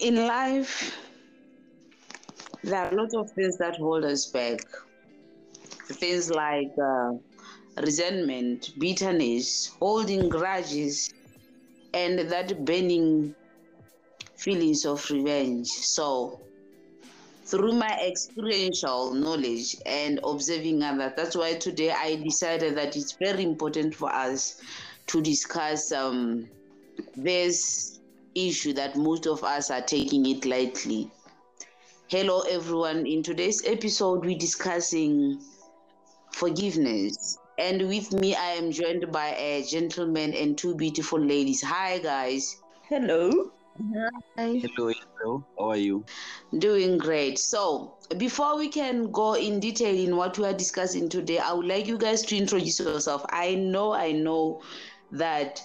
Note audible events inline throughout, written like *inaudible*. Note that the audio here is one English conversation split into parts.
in life, there are a lot of things that hold us back. Things like uh, resentment, bitterness, holding grudges, and that burning feelings of revenge. So, through my experiential knowledge and observing others, that's why today I decided that it's very important for us to discuss um, this issue that most of us are taking it lightly. Hello, everyone. In today's episode, we're discussing forgiveness. And with me, I am joined by a gentleman and two beautiful ladies. Hi, guys. Hello. Hi. Hello, hello. How are you? Doing great. So, before we can go in detail in what we are discussing today, I would like you guys to introduce yourself. I know, I know that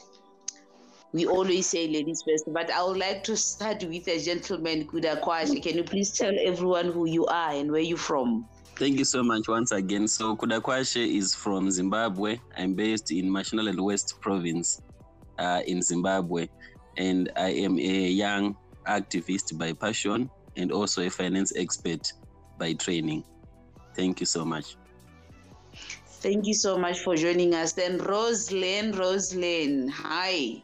we always say ladies first, but I would like to start with a gentleman, Kudakwashe. Can you please tell everyone who you are and where you're from? Thank you so much once again. So Kudakwashe is from Zimbabwe. I'm based in Mashonaland West Province uh, in Zimbabwe, and I am a young activist by passion and also a finance expert by training. Thank you so much. Thank you so much for joining us. Then Rosalind, Rosalind, hi.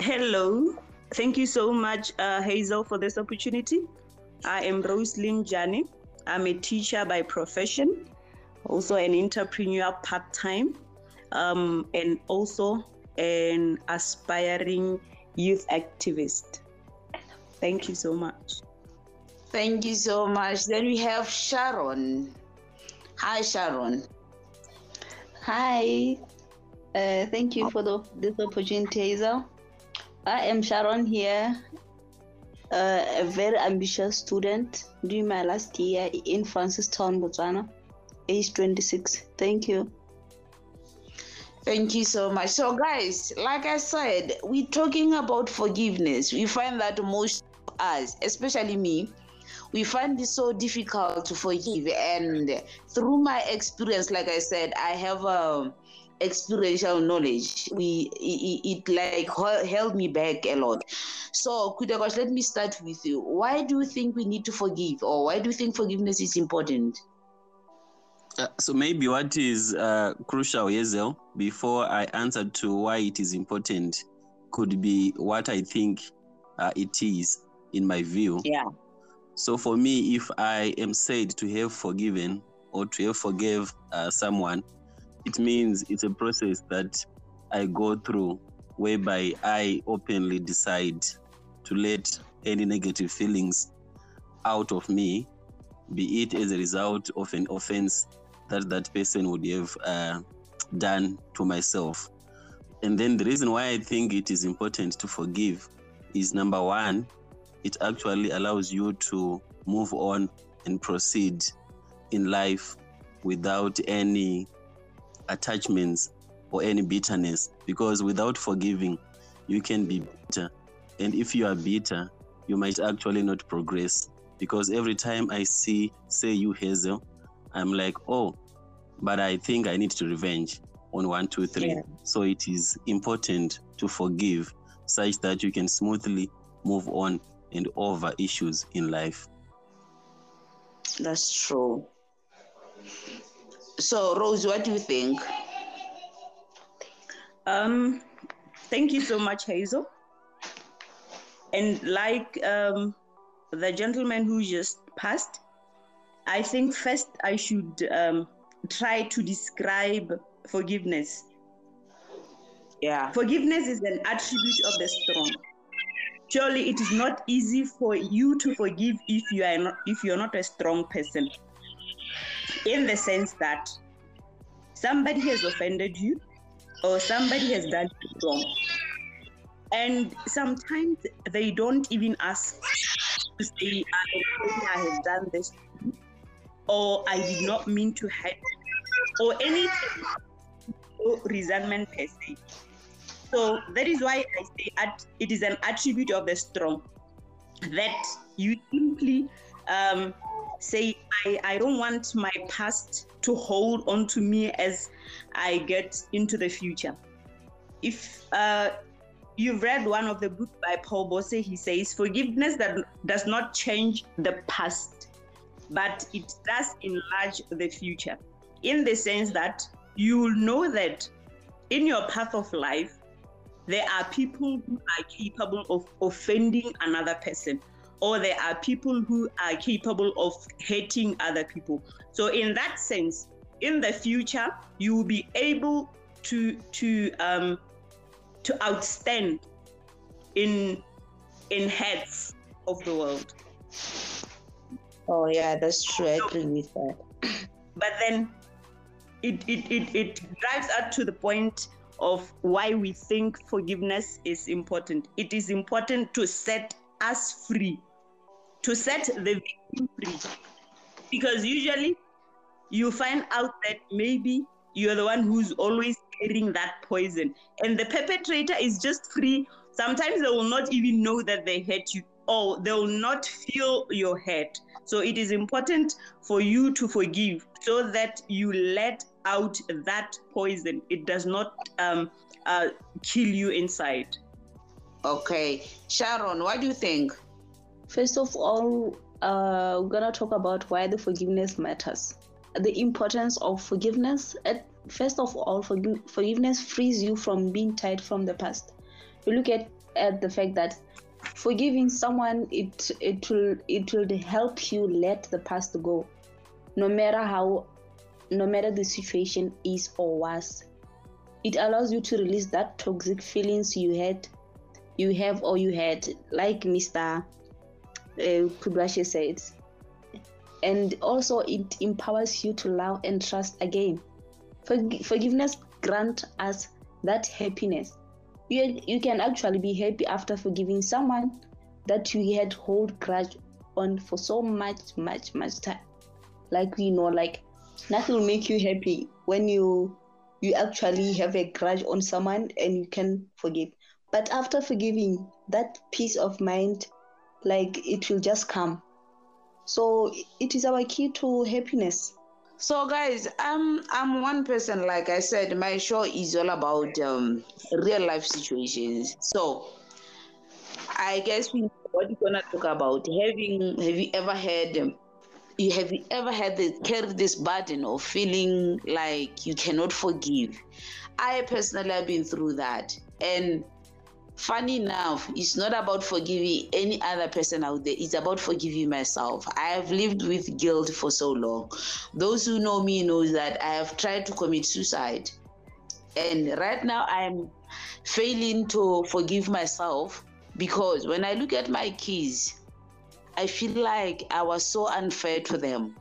Hello. Thank you so much, uh, Hazel, for this opportunity. I am Rosalind Jani. I'm a teacher by profession, also an entrepreneur part time, um, and also an aspiring youth activist. Thank you so much. Thank you so much. Then we have Sharon. Hi, Sharon. Hi. Uh, thank you for the, this opportunity, Hazel. I am Sharon here, uh, a very ambitious student during my last year in Francistown, Botswana, age 26. Thank you. Thank you so much. So, guys, like I said, we're talking about forgiveness. We find that most of us, especially me, we find it so difficult to forgive. And through my experience, like I said, I have a um, experiential knowledge. We it, it like held me back a lot. So Kudakwashe let me start with you. Why do you think we need to forgive or why do you think forgiveness is important? Uh, so maybe what is uh, crucial Hazel, before i answer to why it is important could be what i think uh, it is in my view. Yeah. So for me if i am said to have forgiven or to have forgave uh, someone it means it's a process that I go through whereby I openly decide to let any negative feelings out of me, be it as a result of an offense that that person would have uh, done to myself. And then the reason why I think it is important to forgive is number one, it actually allows you to move on and proceed in life without any attachments or any bitterness because without forgiving you can be bitter. And if you are bitter you might actually not progress. Because every time i see say you hazel i'm like oh but i think i need to revenge on one two three. Yeah. so it is important to forgive such that you can smoothly move on and over issues in life. That's true so, Rose, what do you think? Um, thank you so much, Hazel. And like um, the gentleman who just passed, I think first I should um, try to describe forgiveness. Yeah. Forgiveness is an attribute of the strong. Surely it is not easy for you to forgive if you are not if you're not a strong person in the sense that somebody has offended you or somebody has done you wrong. And sometimes they don't even ask to say, I have done this, or I did not mean to hurt, or anything, or resentment per se. So that is why I say it is an attribute of the strong that you simply um, say I, I don't want my past to hold on to me as I get into the future. If uh, you've read one of the book by Paul Boese, he says forgiveness that does not change the past, but it does enlarge the future. In the sense that you know that in your path of life, there are people who are capable of offending another person, or there are people who are capable of hating other people. So, in that sense, in the future, you will be able to to um, to outstand in in heads of the world. Oh yeah, that's true. I agree with that. *clears throat* But then it it, it, it drives us to the point of why we think forgiveness is important. It is important to set us free, to set the victim free. Because usually you find out that maybe you're the one who's always carrying that poison. And the perpetrator is just free. Sometimes they will not even know that they hurt you or they will not feel your hurt. So it is important for you to forgive so that you let out that poison. It does not um, uh, kill you inside. Okay. Sharon, what do you think? First of all, uh, we're gonna talk about why the forgiveness matters. The importance of forgiveness. At, first of all, forg- forgiveness frees you from being tied from the past. You look at, at the fact that forgiving someone it it will it will help you let the past go no matter how no matter the situation is or was it allows you to release that toxic feelings you had you have or you had like mr uh, said. And also it empowers you to love and trust again. Forg- forgiveness grant us that happiness. You, you can actually be happy after forgiving someone that you had hold grudge on for so much much much time. Like we know like nothing will make you happy when you you actually have a grudge on someone and you can forgive but after forgiving that peace of mind like it will just come so it is our key to happiness So, guys, I'm I'm one person. Like I said, my show is all about um, real life situations. So, I guess we what we're gonna talk about. Having have you ever had um, you have you ever had the carry this burden of feeling like you cannot forgive? I personally have been through that, and funny enough, it's not about forgiving any other person out there. It's about forgiving myself. I have lived with guilt for so long. Those who know me know that I have tried to commit suicide. And right now I'm failing to forgive myself because when I look at my kids, I feel like I was so unfair to them.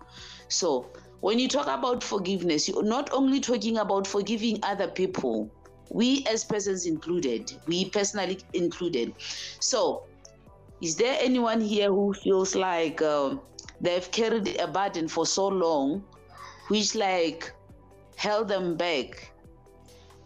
So when you talk about forgiveness, you're not only talking about forgiving other people, we as persons included, we personally included. So, is there anyone here who feels like um, they've carried a burden for so long, which like held them back?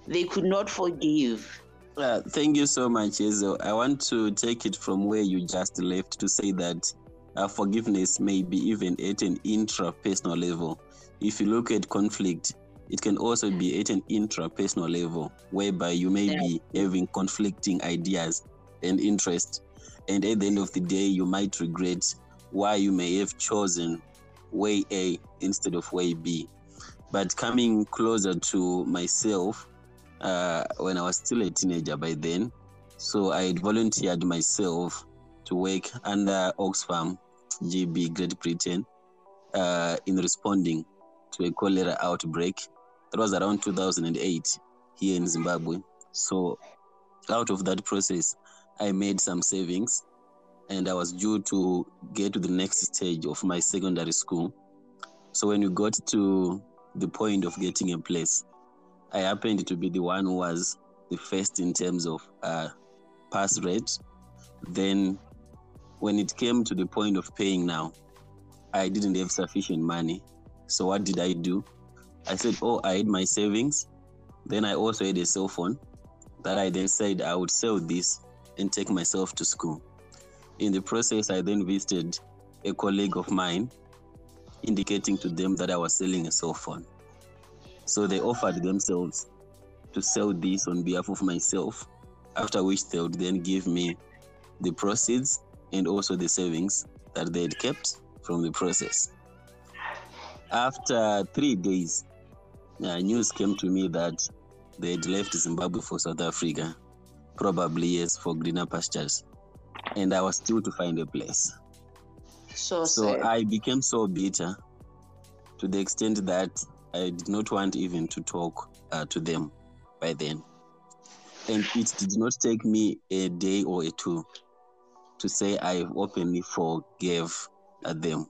They could not forgive. Uh, thank you so much, Ezo. I want to take it from where you just left to say that uh, forgiveness may be even at an intrapersonal level. If you look at conflict, it can also be at an intrapersonal level, whereby you may Yeah. be having conflicting ideas and interests. And at the end of the day, you might regret why you may have chosen way A instead of way B. But coming closer to myself, uh, when I was still a teenager by then, so I had volunteered myself to work under Oxfam GB Great Britain uh, in responding to a cholera outbreak. That was around 2008 here in Zimbabwe. So, out of that process, I made some savings and I was due to get to the next stage of my secondary school. So, when we got to the point of getting a place, I happened to be the one who was the first in terms of uh, pass rate. Then, when it came to the point of paying now, I didn't have sufficient money. So what did I do? I said, Oh, I had my savings. Then I also had a cell phone that I then said I would sell this and take myself to school. In the process, I then visited a colleague of mine, indicating to them that I was selling a cell phone. So they offered themselves to sell this on behalf of myself After which they would then give me the proceeds and also the savings that they had kept from the process. After three days, uh, news came to me that they had left Zimbabwe for South Africa, probably yes for greener pastures, and I was still to find a place. So, So sad. I became so bitter to the extent that I did not want even to talk uh, to them by then. And it did not take me a day or a two to say I openly forgave uh, them.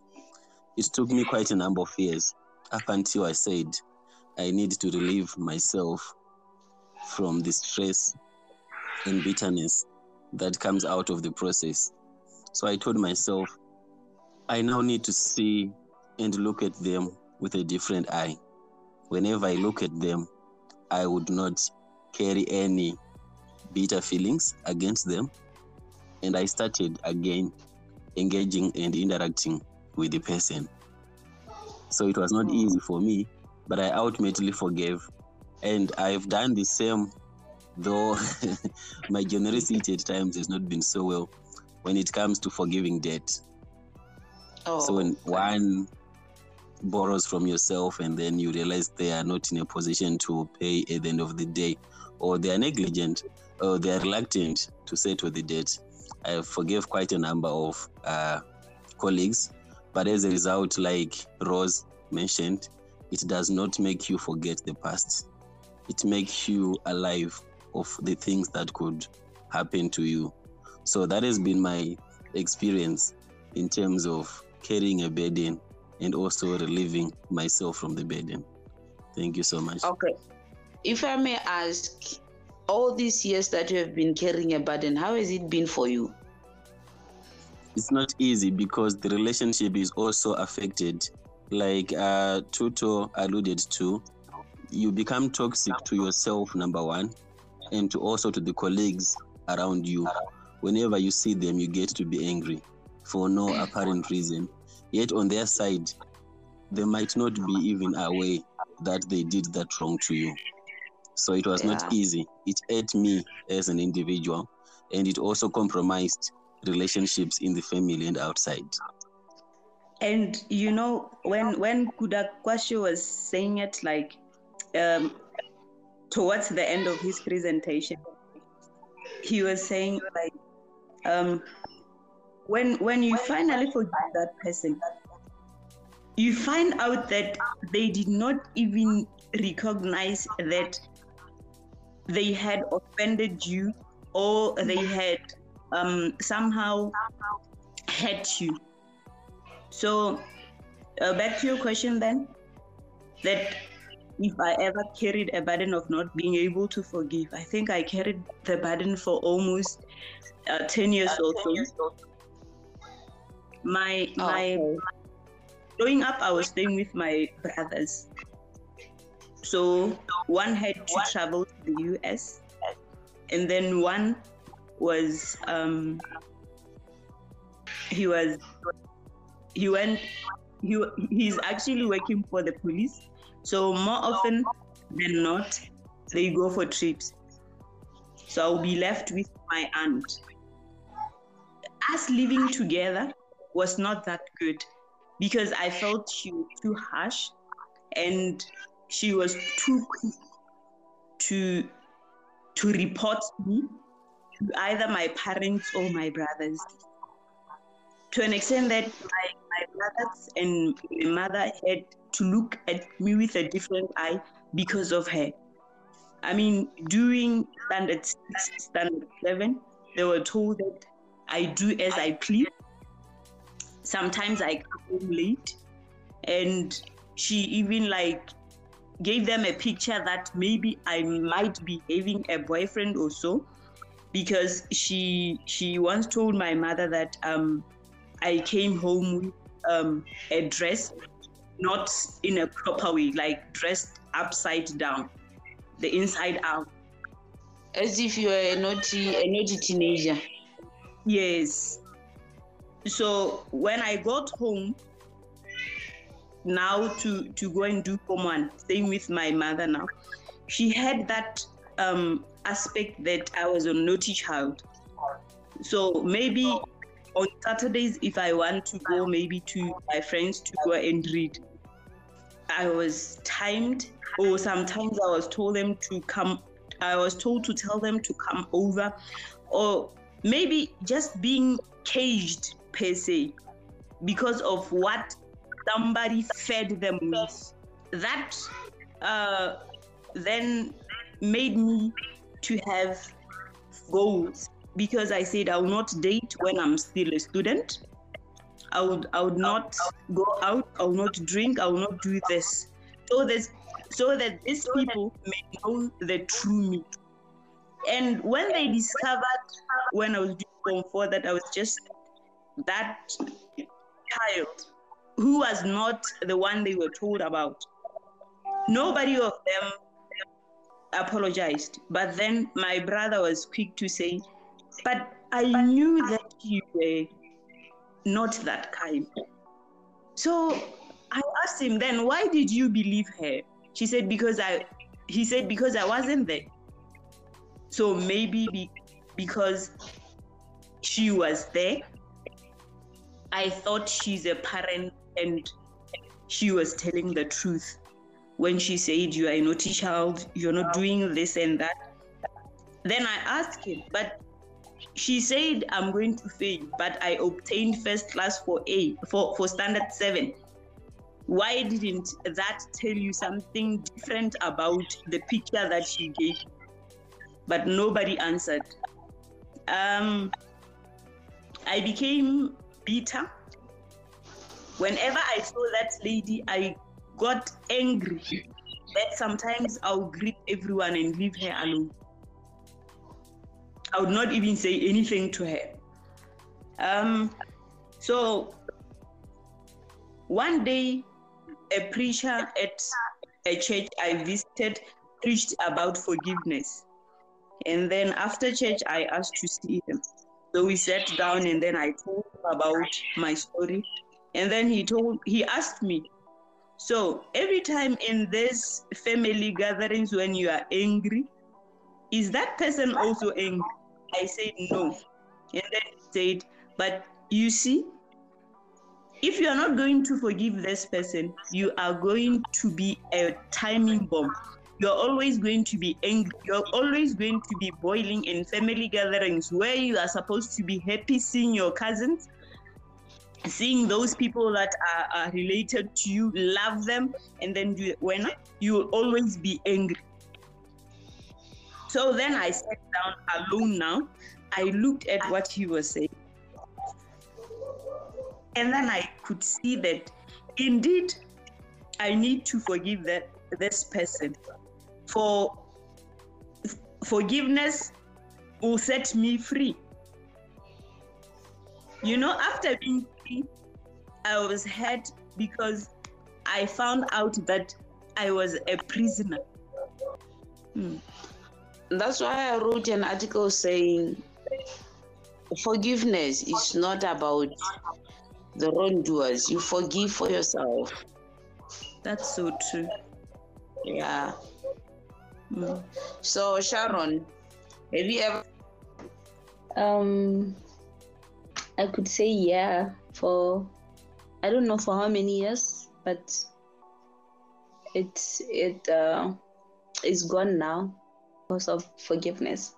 It took me quite a number of years up until I said I need to relieve myself from the stress and bitterness that comes out of the process. So I told myself, I now need to see and look at them with a different eye. Whenever I look at them, I would not carry any bitter feelings against them. And I started again engaging and interacting with the person. So it was not easy for me, but I ultimately forgave. And I've done the same, though *laughs* my generosity at times has not been so well when it comes to forgiving debt. oh, So when one borrows from yourself and then you realize they are not in a position to pay at the end of the day, or they are negligent, or they are reluctant to settle the debt, I forgave quite a number of uh, colleagues. But as a result, like Rose mentioned, it does not make you forget the past. It makes you alive of the things that could happen to you. So that has been my experience in terms of carrying a burden and also relieving myself from the burden. Thank you so much. okay. If I may ask, all these years that you have been carrying a burden, how has it been for you? It's not easy because the relationship is also affected. Like uh, Tuto alluded to, you become toxic to yourself, number one, and to also to the colleagues around you. Whenever you see them, you get to be angry for no apparent reason. Yet on their side, they might not be even aware that they did that wrong to you. So it was not easy. It ate me as an individual, and it also compromised relationships in the family and outside. And you know, when when Kudakwashe was saying it, like um, towards the end of his presentation, he was saying like, um, when when you finally forgive that person, you find out that they did not even recognize that they had offended you or they had um, somehow hurt you. So, uh, back to your question then, that if I ever carried a burden of not being able to forgive, I think I carried the burden for almost uh, 10 years or so. My, my, Okay. growing up, I was staying with my brothers. So one had to travel to the US, and then one was um, he was he went he he's actually working for the police. So more often than not, they go for trips. So I'll be left with my aunt. Us living together was not that good because I felt she was too harsh and she was too quick to to report me to either my parents or my brothers. To an extent that my, my brothers and my mother had to look at me with a different eye because of her. I mean, during standard six, standard seven, they were told that I do as I please. Sometimes I come home late, and she even like gave them a picture that maybe I might be having a boyfriend or so, because she she once told my mother that um I came home with um a dress not in a proper way, like dressed upside down, the inside out. As if you were a naughty, a naughty teenager. Yes. So when I got home, now to to go and do one, staying with my mother now, she had that um aspect that I was a naughty child. So maybe on Saturdays, if I want to go maybe to my friends to go and read, I was timed, or sometimes I was told them to come. I was told to tell them to come over, or maybe just being caged per se because of what somebody fed them with. That uh, then made me to have goals because I said I will not date when I'm still a student. I would I would not go out. I will not drink. I will not do this. So that so that these people may know the true me. And when they discovered when I was doing Form Four that I was just that child who was not the one they were told about, nobody of them apologized. But then my brother was quick to say, But I knew that you were not that kind. So I asked him then, why did you believe her? She said, because I, he said, because I wasn't there. So maybe be, because she was there, I thought she's a parent and she was telling the truth when she said you are a naughty child, you're not doing this and that. Then I asked him, but she said I'm going to fail, but I obtained first class for A for, for standard seven. Why didn't that tell you something different about the picture that she gave? But nobody answered. Um, I became bitter. Whenever I saw that lady, I got angry that sometimes I'll greet everyone and leave her alone. I would not even say anything to her. Um, so one day, a preacher at a church I visited preached about forgiveness. And then after church, I asked to see him. So we sat down and then I told him about my story. And then he told, he asked me, so every time in these family gatherings when you are angry, is that person also angry? I said no. And then he said, but you see, if you are not going to forgive this person, you are going to be a timing bomb. You're always going to be angry. You're always going to be boiling in family gatherings where you are supposed to be happy seeing your cousins, seeing those people that are, are related to you, love them, and then you, when you will always be angry. So then I sat down alone now. I looked at what he was saying. And then I could see that indeed I need to forgive that this person. For forgiveness will set me free. You know, after being free, I was hurt because I found out that I was a prisoner. Hmm. That's why I wrote an article saying forgiveness is not about the wrongdoers. You forgive for yourself. That's so true. Yeah. Mm. So Sharon, have you ever? Um, I could say yeah for I don't know for how many years, but it it uh, is gone now because of forgiveness.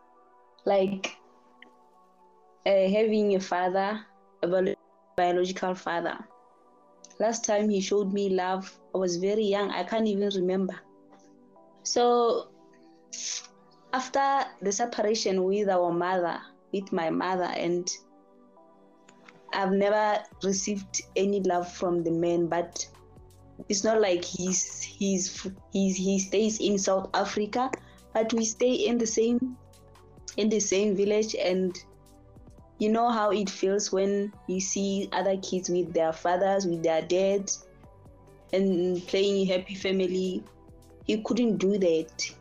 Like uh, having a father, a biological father. Last time he showed me love, I was very young. I can't even remember. So after the separation with our mother, with my mother, and I've never received any love from the man, but it's not like he's he's he's he stays in South Africa, but we stay in the same in the same village and you know how it feels when you see other kids with their fathers, with their dads, and playing happy family. He couldn't do that.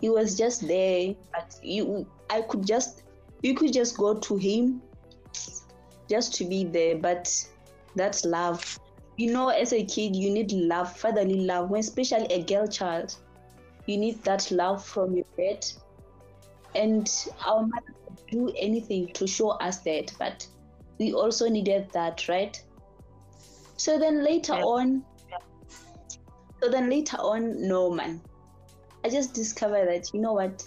He was just there, but you, I could just, you could just go to him, just to be there. But that's love. You know, as a kid, you need love, fatherly love. When especially a girl child, you need that love from your dad and our mother would do anything to show us that, but we also needed that, right? So then later Yeah. on, so then later on, no man, I just discovered that you know what,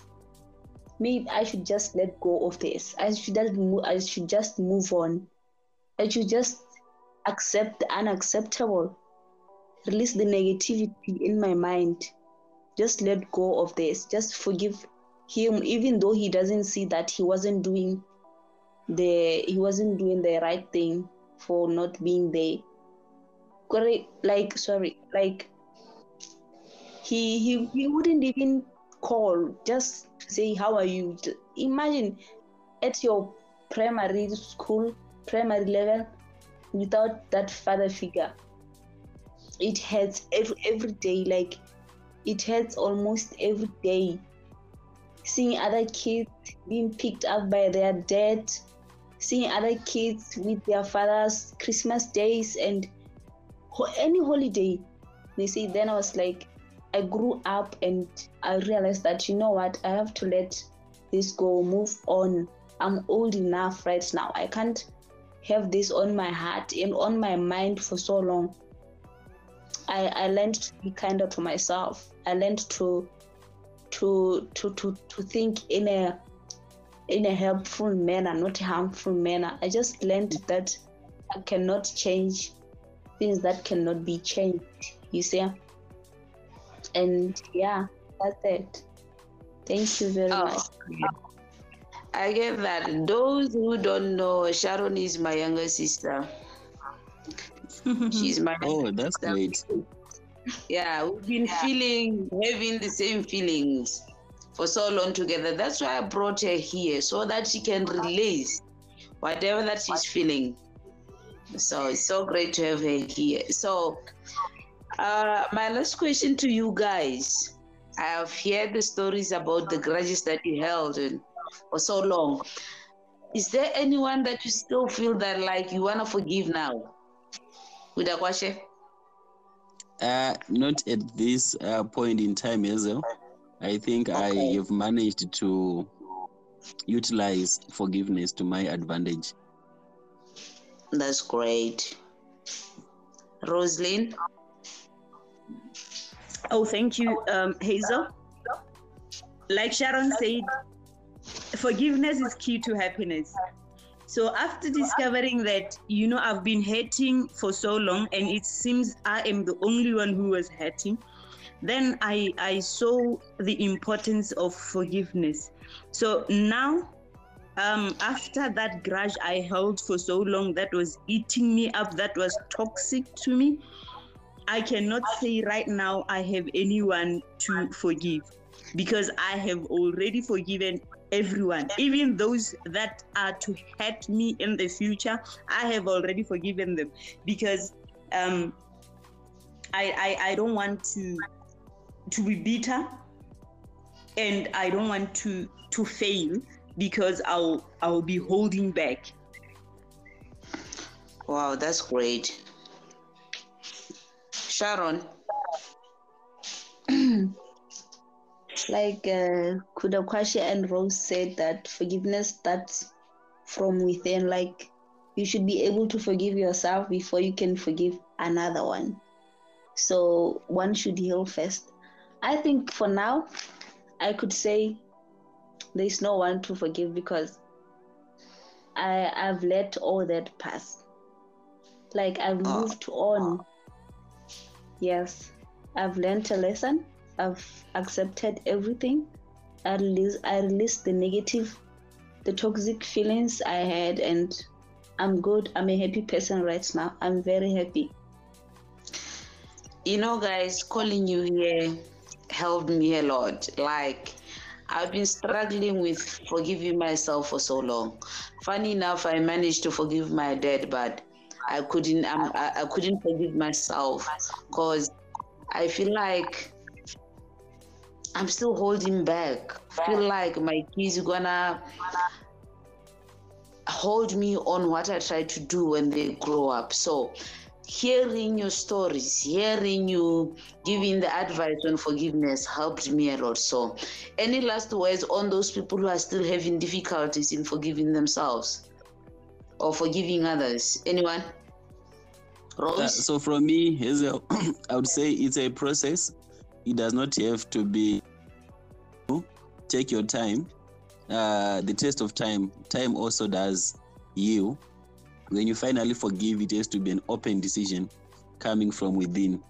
maybe I should just let go of this. I should just move. I should just move on. I should just accept the unacceptable, release the negativity in my mind. Just let go of this. Just forgive him, even though he doesn't see that he wasn't doing the he wasn't doing the right thing for not being there. Correct, like sorry, like he he he wouldn't even call just say how are you. Imagine at your primary school, primary level, without that father figure. It hurts every every day, like it hurts almost every day. Seeing other kids being picked up by their dad, seeing other kids with their fathers Christmas days and any holiday. They say then I was like, I grew up and I realized that you know what, I have to let this go, move on. I'm old enough right now. I can't have this on my heart and on my mind for so long. I, I learned to be kinder to myself. I learned to to to to, to think in a in a helpful manner, not a harmful manner. I just learned that I cannot change things that cannot be changed. You see? And yeah, that's it. Thank you very Oh, much. I get that. Those who don't know, Sharon is my younger sister. *laughs* She's my Oh, that's great. Yeah, we've been feeling, having the same feelings for so long together. That's why I brought her here so that she can release whatever that she's feeling. So it's so great to have her here. So, uh, my last question to you guys I have heard the stories about the grudges that you held and for so long. Is there anyone that you still feel that like you want to forgive now? Kudakwashe? Uh, not at this uh, point in time, Hazel. I think I Okay. have managed to utilize forgiveness to my advantage. That's great. Roslyn? Oh, thank you, um, Hazel. Like Sharon said, forgiveness is key to happiness. So after discovering that, you know, I've been hurting for so long and it seems I am the only one who was hurting, then I, I saw the importance of forgiveness. So now, um, after that grudge I held for so long that was eating me up, that was toxic to me, I cannot say right now I have anyone to forgive because I have already forgiven everyone, even those that are to hurt me in the future. I have already forgiven them because um, I, I I don't want to to be bitter, and I don't want to to fail because I'll I'll be holding back. Wow, that's great. Sharon? Like uh, Kudakwashe and Rose said that forgiveness starts from within. Like you should be able to forgive yourself before you can forgive another one. So one should heal first. I think for now, I could say there's no one to forgive because I I've let all that pass. Like I've Oh. moved on. Yes, I've learned a lesson. I've accepted everything. I release I released the negative, the toxic feelings I had, and I'm good. I'm a happy person right now. I'm very happy. You know, guys, calling you here helped me a lot. Like, I've been struggling with forgiving myself for so long. Funny enough, I managed to forgive my dad, but I couldn't. I, I couldn't forgive myself because I feel like I'm still holding back. I feel like my kids are gonna hold me on what I try to do when they grow up. So hearing your stories, hearing you giving the advice on forgiveness helped me a lot. So, any last words on those people who are still having difficulties in forgiving themselves or forgiving others? Anyone? Rose? Uh, so from me, Hazel, *clears throat* I would say it's a process. It does not have to be. Take your time. Uh, the test of time. Time also does you. When you finally forgive, it has to be an open decision coming from within.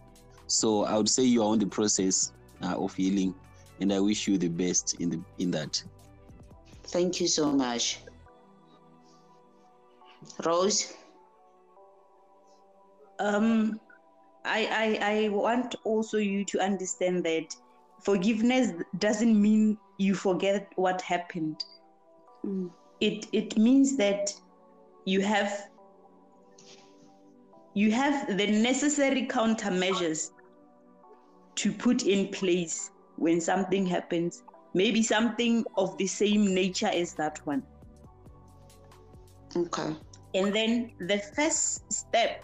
So I would say you are on the process uh, of healing, and I wish you the best in the in that. Thank you so much. Rose? um I, I i want also you to understand that forgiveness doesn't mean you forget what happened Mm. it it means that you have you have the necessary countermeasures to put in place when something happens maybe something of the same nature as that one Okay. and then the first step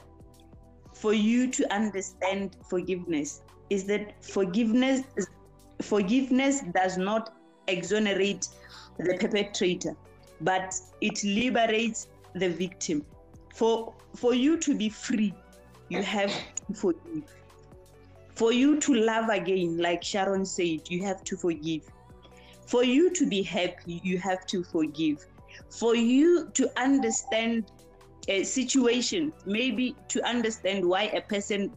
for you to understand forgiveness is that forgiveness forgiveness does not exonerate the perpetrator but it liberates the victim. For for you to be free you have to forgive. For you to love again like sharon said you have to forgive. For you to be happy you have to forgive. For you to understand a situation, maybe to understand why a person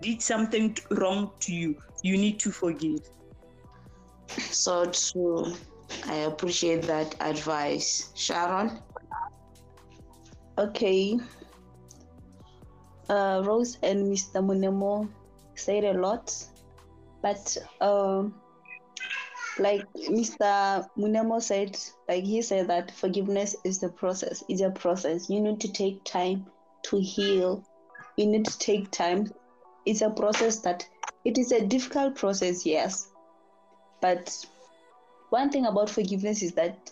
did something wrong to you, you need to forgive. So true. I appreciate that advice. Sharon? Okay. Uh, Rose and Mr. Munemo said a lot, but um, like Mr. Munemo said, like he said that forgiveness is the process. It's a process. You need to take time to heal. You need to take time. It's a process that it is a difficult process, yes. But one thing about forgiveness is that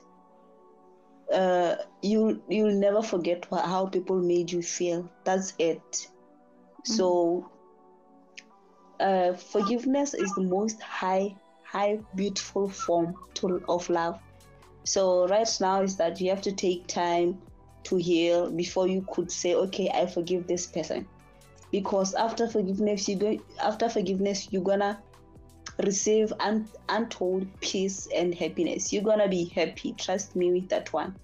uh, you you'll never forget how people made you feel. That's it. So uh, forgiveness is the most high, high, beautiful form to, of love. So right now is that you have to take time to heal before you could say, okay, I forgive this person. Because after forgiveness, you go after forgiveness, you're gonna receive un, untold peace and happiness. You're gonna be happy. Trust me with that one.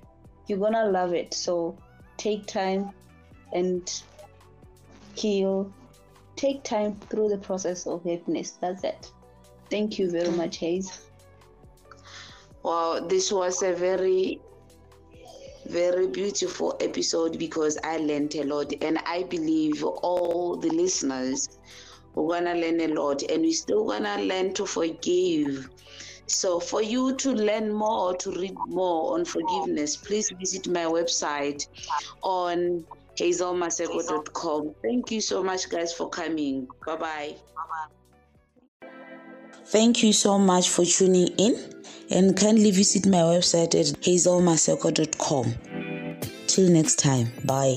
You're gonna love it. So take time and heal. Take time through the process of happiness. That's it. Thank you very mm. much, Hayes. Wow, this was a very, very beautiful episode because I learned a lot, and I believe all the listeners we're gonna learn a lot, and we're still gonna learn to forgive. So, for you to learn more, to read more on forgiveness, please visit my website on hazelmaseko.com. Thank you so much, guys, for coming. Bye bye. Thank you so much for tuning in and kindly visit my website at hazelmaseko.com. Till next time, bye.